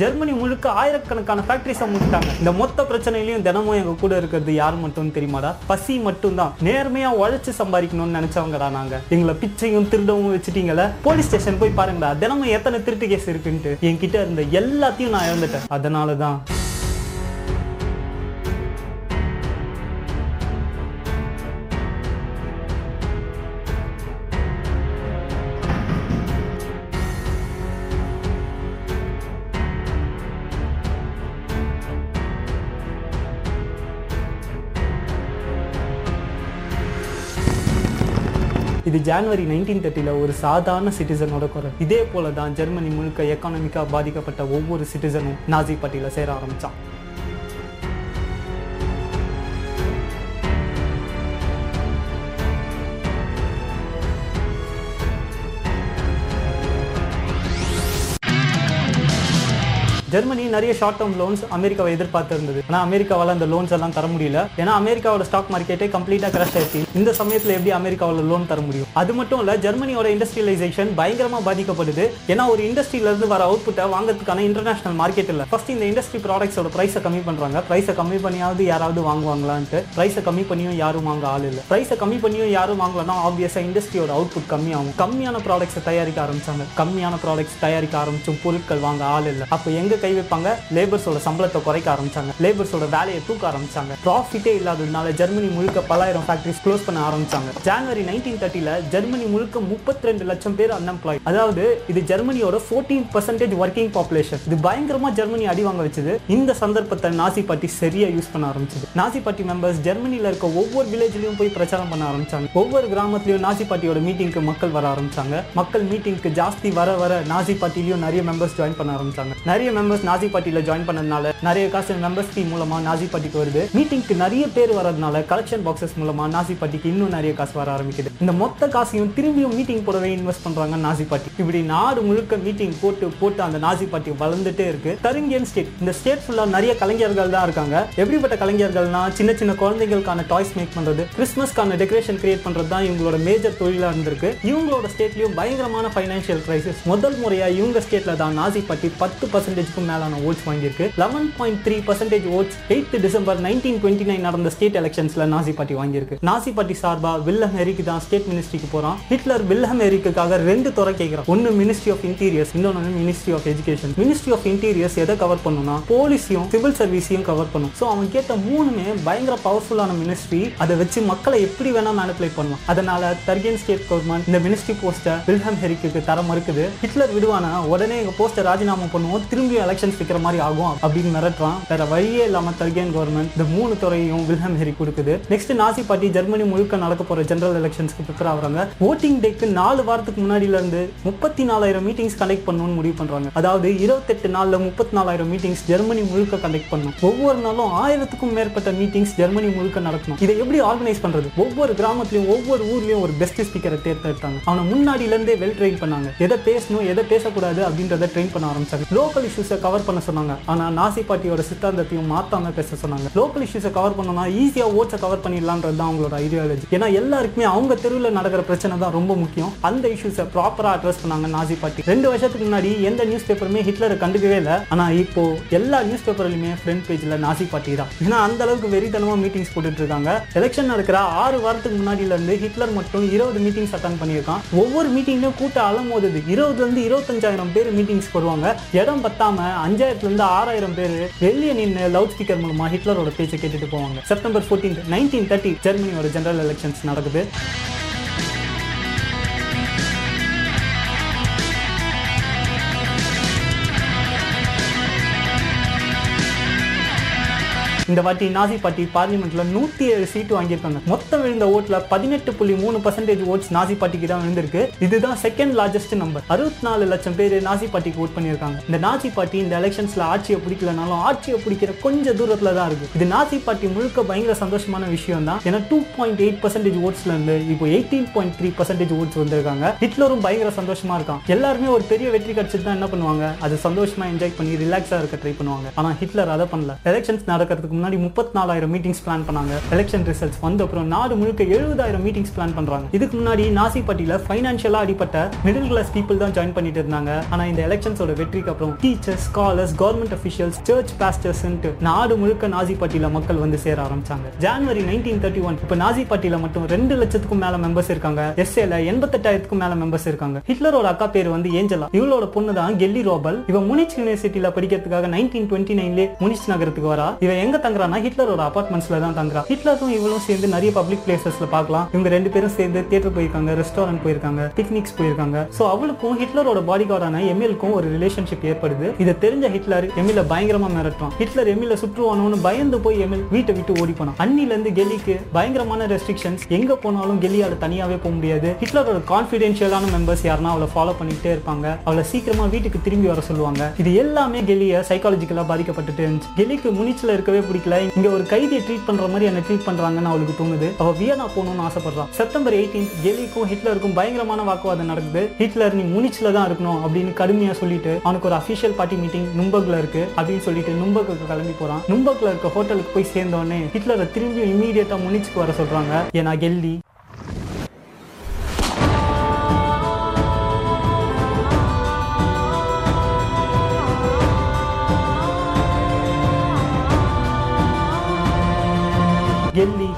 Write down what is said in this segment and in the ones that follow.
Germany முழுக்க ஆயிரக்கணக்கான ஃபேக்டரிஸை முடிச்சிட்டாங்க இந்த மொத்த பிரச்சனையிலையும் தினமும் எங்க கூட இருக்கிறது யார் மட்டும் தெரியுமாடா? பசி மட்டும்தான். நேர்மையா உழைச்சு சம்பாதிக்கணும்னு நினைச்சவங்கடா நாங்க. எங்களை பிச்சையும் திருடவும் வச்சுட்டீங்கள போலீஸ் ஸ்டேஷன் போய் பாருங்கடா. தினமும் எத்தனை திருட்டு கேஸ் இருக்குன்ட்டு. என்கிட்ட இருந்த எல்லாத்தையும் நான் இழந்துட்டேன். அதனால தான் இது ஜான்வரி நைன்டீன் தேர்ட்டியில் ஒரு சாதாரண சிட்டிசனோட குரல். இதே போல தான் ஜெர்மனி முழுக்க எக்கானமிக்காக பாதிக்கப்பட்ட ஒவ்வொரு சிட்டிசனும் நாசி பட்டியலில் சேர ஆரம்பித்தான் ஜெர்மனி நிறைய ஷார்ட் டேர்ம் லோன்ஸ் அமெரிக்காவை எதிர்பார்த்து இருந்தது ஆனால் அமெரிக்காவால் அந்த லோன்ஸ் எல்லாம் தர முடியல. ஏன்னா அமெரிக்காவோட ஸ்டாக் மார்க்கெட்டே கம்ப்ளீட்டாக கிராஷ் ஆயிடுச்சு. இந்த சமயத்தில் எப்படி அமெரிக்காவில் லோன் தர முடியும்? அது மட்டும் இல்லை ஜெர்மனியோட இண்டஸ்ட்ரியலைசேஷன் பயங்கரமாக பாதிக்கப்படுது. ஏன்னா ஒரு இண்டஸ்ட்ரியிலேருந்து வர அவுட்புட்டை வாங்குறதுக்கான இன்டர்நேஷனல் மார்க்கெட் இல்லை. ஃபர்ஸ்ட் இந்த இண்டஸ்ட்ரி ப்ராடக்ட்ஸோட ப்ரைஸை கம்மி பண்ணுறாங்க ப்ரைஸை கம்மி பண்ணியாவது யாராவது வாங்குவாங்களான்ட்டு ப்ரைஸை கம்மி பண்ணியும் யாரும் வாங்க ஆள் இல்லை. ப்ரைஸை கம்மி பண்ணியும் யாரும் வாங்கலன்னா ஆப்வியஸாக இண்டஸ்ட்ரியோட அவுட்புட் கம்மியாகும். கம்மியான ப்ராடக்ட்ஸை தயாரிக்க ஆரம்பிச்சாங்க. கம்மியான ப்ராடக்ட்ஸ் தயாரிக்க ஆரம்பிச்சும் பொருட்கள் வாங்க ஆள் இல்லை. அப்போ எங்க கை வைப்பாங்க. லேபர்ஸோட சம்பளத்தை குறைக்க ஆரம்பிச்சாங்க. லேபர்ஸோட வேலையை தூக்க ஆரம்பிச்சாங்க. ப்ராஃபிட்டே இல்லாததுனால ஜெர்மனி முழுக்க பலாயிரம் ஃபேக்டரிஸ் க்ளோஸ் பண்ண ஆரம்பிச்சாங்க. ஜனவரி நைன்டீன் தேர்ட்டில ஜெர்மனி முழுக்க முப்பத்தி ரெண்டு லட்சம் பேர் அன்எம்ப்ளாய் அதாவது இது ஜெர்மனியோட ஃபோர்டீன் பர்சன்டேஜ் ஒர்க்கிங் பாப்புலேஷன் இது பயங்கரமா ஜெர்மனி அடி வாங்க வச்சது. இந்த சந்தர்ப்பத்தை நாசி பார்ட்டி சரியா யூஸ் பண்ண ஆரம்பிச்சது. நாசி பார்ட்டி மெம்பர்ஸ் ஜெர்மனியில இருக்க ஒவ்வொரு வில்லேஜ்லயும் போய் பிரச்சாரம் பண்ண ஆரம்பிச்சாங்க. ஒவ்வொரு கிராமத்திலயும் நாசி பார்ட்டியோட மீட்டிங்க்கு மக்கள் வர ஆரம்பிச்சாங்க. மக்கள் மீட்டிங்க்கு ஜாஸ்தி வர வர நாசி பார்ட்டிலையும் நிறைய மெம்பர்ஸ் ஜாயின் பண்ண ஆரம்பிச்சாங்க. நிறைய மெம்பர்ஸ் நாசி பார்ட்டியில் ஜாயின் பண்ணதுனால நிறைய காசு மெம்பர்ஸ் ஃபீ மூலமா நாசி பார்ட்டிக்கு வருது. மீட்டிங்க்கு நிறைய பேர் வரதுனால கலெக்ஷன் பாக்ஸஸ் மூலமா நாசி பார்ட்டிக்கு இன்னும் நிறைய காசு வர ஆரம்பிக்குது. இந்த மொத்த காசையும் திரும்பியும் மீட்டிங் போடவே இன்வெஸ்ட் பண்றாங்க நாசி பார்ட்டி இப்படி நாடு முழுக்க மீட்டிங் போட்டு போட்டு அந்த நாசி பார்ட்டி வளர்ந்துட்டே இருக்கு. தருங்கியன் ஸ்டேட் இந்த ஸ்டேட் ஃபுல்லா நிறைய கலைஞர்கள் தான் இருக்காங்க. எப்படிப்பட்ட கலைஞர்கள்னா சின்ன சின்ன குழந்தைகளுக்கான டாய்ஸ் மேக் பண்றது கிறிஸ்மஸ்க்கான டெக்கரேஷன் கிரியேட் பண்றது தான் இவங்களோட மேஜர் தொழிலா இருந்திருக்கு. இவங்களோட ஸ்டேட்லயும் பயங்கரமான ஃபைனான்சியல் கிரைசிஸ் முதல் முறையாக இவங்க ஸ்டேட்ல தான் நாசி பார்ட்டி பத்து பர்சன்டேஜ்க்கும் மேலான ஓட்ஸ் வாங்கியிருக்கு. Eleven point three percentage votes eighth December nineteen twenty nine நடந்த ஸ்டேட் எலெக்ஷன்ஸ்ல நாசி பார்ட்டி வாங்கியிருக்கு. நாசி பார்ட்டி சார்பா வில்லம் ஹெரிக்கு தான் ஸ்டேட் மினிஸ்ட்ரிக்கு போறான். ஹிட்லர் வில்லம் ஹெரிக்குக்காக ரெண்டு துறை கேட்கிறான் ஒன்னு மினிஸ்ட்ரி ஆஃப் இன்டீரியர்ஸ் இன்னொன்னு ministry of education ministry of interiors எதை கவர் பண்ணும்னா போலீஸையும் சிவில் சர்வீஸையும் கவர் பண்ணும். ஸோ அவன் கேட்ட மூணுமே பயங்கர பவர்ஃபுல்லான மினிஸ்ட்ரி அதை வச்சு மக்களை எப்படி வேணா மேனிப்புலேட் பண்ணுவான். அதனால தர்கியன் ஸ்டேட் கவர்மெண்ட் இந்த மினிஸ்ட்ரி போஸ்டர் வில்ஹம் ஹெரிக்கு தர மறுக்குது. ஹிட்லர் விடுவானா உடனே எங்க போஸ்டர் ராஜினாமா பண்ணுவோம். திரும்பி எலெக்ஷன்ஸ் வைக்கிற மாதிரி ஆகும் அப்படின்னு மிரட்டுறான். வேற வழியே இல்லாம தர்கியன் கவர்மெண்ட் இந்த மூணு துறையும் வில்ஹம் ஹெரி கொடுக்குது. நெக்ஸ்ட் நாசி பார்ட்டி ஜெர்மனி முழுக்க நடக்க போற ஜெனரல் எலெக்ஷன்ஸ்க்கு ப்ரிப்பேர் ஆகுறாங்க. ஓட்டிங் டேக்கு நாலு வாரத்துக்கு முன்னாடில இருந்து முப்பத்தி நாலாயிரம் மீட்டிங்ஸ் கண்டக்ட் பண்ணணும்னு முடிவு பண்றாங்க. அதாவது இருபத்தெட்டு நாள்ல முப்பத்தி நாலாயிரம் மீட்டிங்ஸ் ஜெர்மனி முழுக்க கண்டக்ட் பண்ணும் ஒவ்வொரு நாளும் ஆயிரத்துக்கும் மேற்பட்ட மீட்டிங்ஸ் ஜெர்மனி முழுக்க நடக்கணும் இதை எப்படி ஆர்கனைஸ் பண்றது? ஒவ்வொரு கிராமத்துலையும் ஒவ்வொரு ஊர்லயும் ஒரு பெஸ்ட் ஸ்பீக்கரை தேர்ந்தெடுத்தாங்க. அவனை முன்னாடில இருந்தே வெல் ட்ரெயின் பண்ணாங்க. எதை பேசணும் எதை பேசக்கூடாது அப்படின்றத ட்ரெயின் பண்ண ஆரம்பிச்சாங்க. லோக்கல் இஷ்யூஸை கவர் பண்ண சொன்னாங்க. ஆனால் நாசி பாட்டியோட சித்தாந்தத்தையும் மாற்றாம பேச சொன்னாங்க. லோக்கல் இஷ்யூஸை கவர் பண்ணோம்னா ஈஸியாக ஓட்ஸை கவர் பண்ணிடலான்றது தான் அவங்களோட ஐடியாலஜி ஏன்னா எல்லாருக்குமே அவங்க தெருவில் நடக்கிற பிரச்சனை தான் ரொம்ப முக்கியம். அந்த இஷ்யூஸை ப்ராப்பராக அட்ரஸ் பண்ணாங்க நாசி பார்ட்டி ரெண்டு வருஷத்துக்கு முன்னாடி எந்த நியூஸ் பேப்பருமே ஹிட்லரை கண்டுக்கவே இல்லை. ஆனால் இப்போ எல்லா நியூஸ் பேப்பர்லையுமே ஃப்ரண்ட் பேஜில் நாசி பார்ட்டி தான். ஏன்னா அந்த அளவுக்கு வெறித்தனமாக மீட்டிங்ஸ் போட்டுட்டு இருக்காங்க. எலெக்ஷன் நடக்கிற ஆறு வாரத்துக்கு முன்னாடியிலேருந்து ஹிட்லர் மட்டும் இருபது மீட்டிங்ஸ் அட்டன் பண்ணியிருக்கான். ஒவ்வொரு மீட்டிங்லையும் கூட்டம் அலமோதுது இருபதுல இருபதுலேருந்து இருபத்தஞ்சாயிரம் பேர் மீட்டிங்ஸ் போடுவாங்க. இடம் பத்தாம அஞ்சாயிரத்துலேருந்து ஆறாயிரம் பேர் வெளியே நின்று லவுட் ஸ்பீக்கர் மூலமாக ஹிட்லரோட பேச்சை கேட்டுட்டு போவாங்க. செப்டம்பர் ஃபோர்டீன் நைன்டீன் தேர்ட்டி ஜெர்மனியோட ஜெனரல் எலெக்ஷன்ஸ் நடக்குது. இந்த வாட்டி நாசி பார்ட்டி பார்லிமெண்ட்ல நூத்தி ஏழு சீட்டு வாங்கியிருக்காங்க. மொத்தம் விழுந்த ஓட்ல பதினெட்டு புள்ளி மூணு பர்சன்டேஜ் ஓட்ஸ் நாசி பார்ட்டிக்கு தான் விழுந்திருக்கு. இதுதான் செகண்ட் லார்ஜஸ்ட் நம்பர் அறுபத்தி நாலு லட்சம் பேர் நாசி பார்ட்டிக்கு ஓட் பண்ணியிருக்காங்க. இந்த நாசி பார்ட்டி இந்த எலெக்ஷன்ஸ்ல ஆட்சியை பிடிக்கலனாலும் ஆட்சியை பிடிக்கிற கொஞ்சம் தூரத்துல தான் இருக்கு. இது நாசி பார்ட்டி முழுக்க பயங்கர சந்தோஷமான விஷயம் தான் ஏன்னா டூ பாயிண்ட் எயிட் பர்சன்டேஜ் ஓட்ஸ்ல இருந்து இப்போ eighteen point three percentage votes வந்திருக்காங்க. ஹிட்லரும் பயங்கர சந்தோஷமா இருக்கான். எல்லாருமே ஒரு பெரிய வெற்றி கிடைச்சது தான் என்ன பண்ணுவாங்க? அது சந்தோஷமா என்ஜாய் பண்ணி ரிலாக்ஸா இருக்க ட்ரை பண்ணுவாங்க. ஆனா ஹிட்லர் அதை பண்ணல. எலெக்ஷன்ஸ் நடக்கிறதுக்கு முன்னாடி முப்பத்தி நாலாயிரம் மீட்டிங்ஸ் பிளான் பண்ணாங்க. எலெக்ஷன் ரிசல்ட்ஸ் வந்த அப்புறம் நாடு முழுக்க எழுபதாயிரம் மீட்டிங்ஸ் பிளான் பண்றாங்க. இதுக்கு முன்னாடி நாசிப்பட்டியில ஃபைனான்ஷியலா அடிப்பட்ட மிடில் கிளாஸ் பீப்புள் தான் ஜாயின் பண்ணிட்டு இருந்தாங்க. ஆனா இந்த எலெக்ஷன்ஸோட வெற்றிக்கு அப்புறம் teachers scholars government officials church pastors நாடு முழுக்க நாசிப்பட்டியில மக்கள் வந்து சேர ஆரம்பிச்சாங்க. ஜான்வரி நைன்டீன் தேர்ட்டி ஒன் இப்போ நாசிப்பட்டியில மட்டும் ரெண்டு லட்சத்துக்கும் மேல மெம்பர்ஸ் இருக்காங்க. எஸ்ஏல எண்பத்தெட்டாயிரத்துக்கும் மேல மெம்பர்ஸ் இருக்காங்க. ஹிட்லரோட அக்கா பேர் வந்து ஏஞ்சலா. இவளோட பொண்ணு தான் கெல்லி ரோபல். இவ முனிச் யூனிவர்சிட்டியில படிக்கிறதுக்காக நைன்டீன் டுவெண்ட்டி நைன்லேயே முனிச் நகரத்துக்கு வரா. இவ எங்க தங்குறானா ஹிட்லரோட அபார்ட்மெண்ட்ஸ்ல தான் தங்குறா. ஹிட்லரும் இவளும் சேர்ந்து நிறைய பப்ளிக் பிளேசஸ்ல பார்க்கலாம். இவங்க ரெண்டு பேரும் சேர்ந்து தியேட்டர் போயிருக்காங்க ரெஸ்டாரண்ட் போயிருக்காங்க பிக்னிக்ஸ் போயிருக்காங்க. சோ அவளுக்கும் ஹிட்லரோட பாடி கார்டான எமிலுக்கும் ஒரு ரிலேஷன்ஷிப் ஏற்படுது. இதை தெரிஞ்ச ஹிட்லர் எமில பயங்கரமா மிரட்டுவான் ஹிட்லர் எமில சுற்றுவானோன்னு பயந்து போய் எமில் வீட்டை விட்டு ஓடி போனான். அன்னில இருந்து கெல்லிக்கு பயங்கரமான ரெஸ்ட்ரிக்ஷன்ஸ் எங்க போனாலும் கெல்லியால தனியாவே போக முடியாது. ஹிட்லரோட கான்ஃபிடென்ஷியலான மெம்பர்ஸ் யாருன்னா அவளை ஃபாலோ பண்ணிக்கிட்டே இருப்பாங்க. அவளை சீக்கிரமா வீட்டுக்கு திரும்பி வர சொல்லுவாங்க. இது எல்லாமே கெலிய சைக்காலஜிக்கலா பாதிக்கப்பட்டுட்டு இருந்துச்சு. கெலிக்கு முனிச்சில் இருக்கவே பிடிக்கல. இங்க ஒரு கைதியை ட்ரீட் பண்ற மாதிரி என்ன ட்ரீட் பண்றாங்கன்னு அவளுக்கு தோணுது. அவ வியனா போகணும்னு ஆசைப்படுறான் செப்டம்பர் எயிட்டீன் ஜெலிக்கும் ஹிட்லருக்கும் பயங்கரமான வாக்குவாதம் நடக்குது. ஹிட்லர் நீ முனிச்சில தான் இருக்கணும் அப்படின்னு கடுமையா சொல்லிட்டு அவனுக்கு ஒரு அபிஷியல் பார்ட்டி மீட்டிங் நும்பக்ல இருக்கு அப்படின்னு சொல்லிட்டு நும்பக்கு கிளம்பி போறான். நும்பக்ல இருக்க ஹோட்டலுக்கு போய் சேர்ந்தோடனே ஹிட்லரை திரும்பி இமீடியட்டா முனிச்சுக்கு வர சொல்றாங்க. ஏன்னா கெல்லி?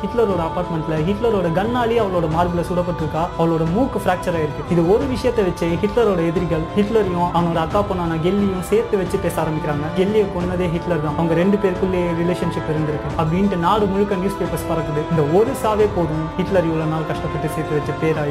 ஹிட்லரோட அபார்ட்மெண்ட்ல ஹிட்லரோட கண்ணாலே அவளோட மார்பில் சுடப்பட்டிருக்கா. அவளோட மூக்கு ஃப்ராக்சர் ஆயிருக்கு. இது ஒரு விஷயத்தை வச்சு ஹிட்லரோட எதிரிகள் ஹிட்லரையும் அவனோட அக்கா பொண்ணான கெல்லியும் சேர்த்து வச்சு பேச ஆரம்பிக்கிறாங்க. கெல்லியை கொன்னதே ஹிட்லர் தான். அவங்க ரெண்டு பேருக்குள்ளேயே ரிலேஷன்ஷிப் இருந்திருக்கு. அப்படின்ட்டு நாடு முழுக்க நியூஸ் பேப்பர்ஸ் பறக்குது. இந்த ஒரு சாவே போதும். ஹிட்லர் இவ்வளவு நாள் கஷ்டப்பட்டு சேர்த்து வச்ச பேர்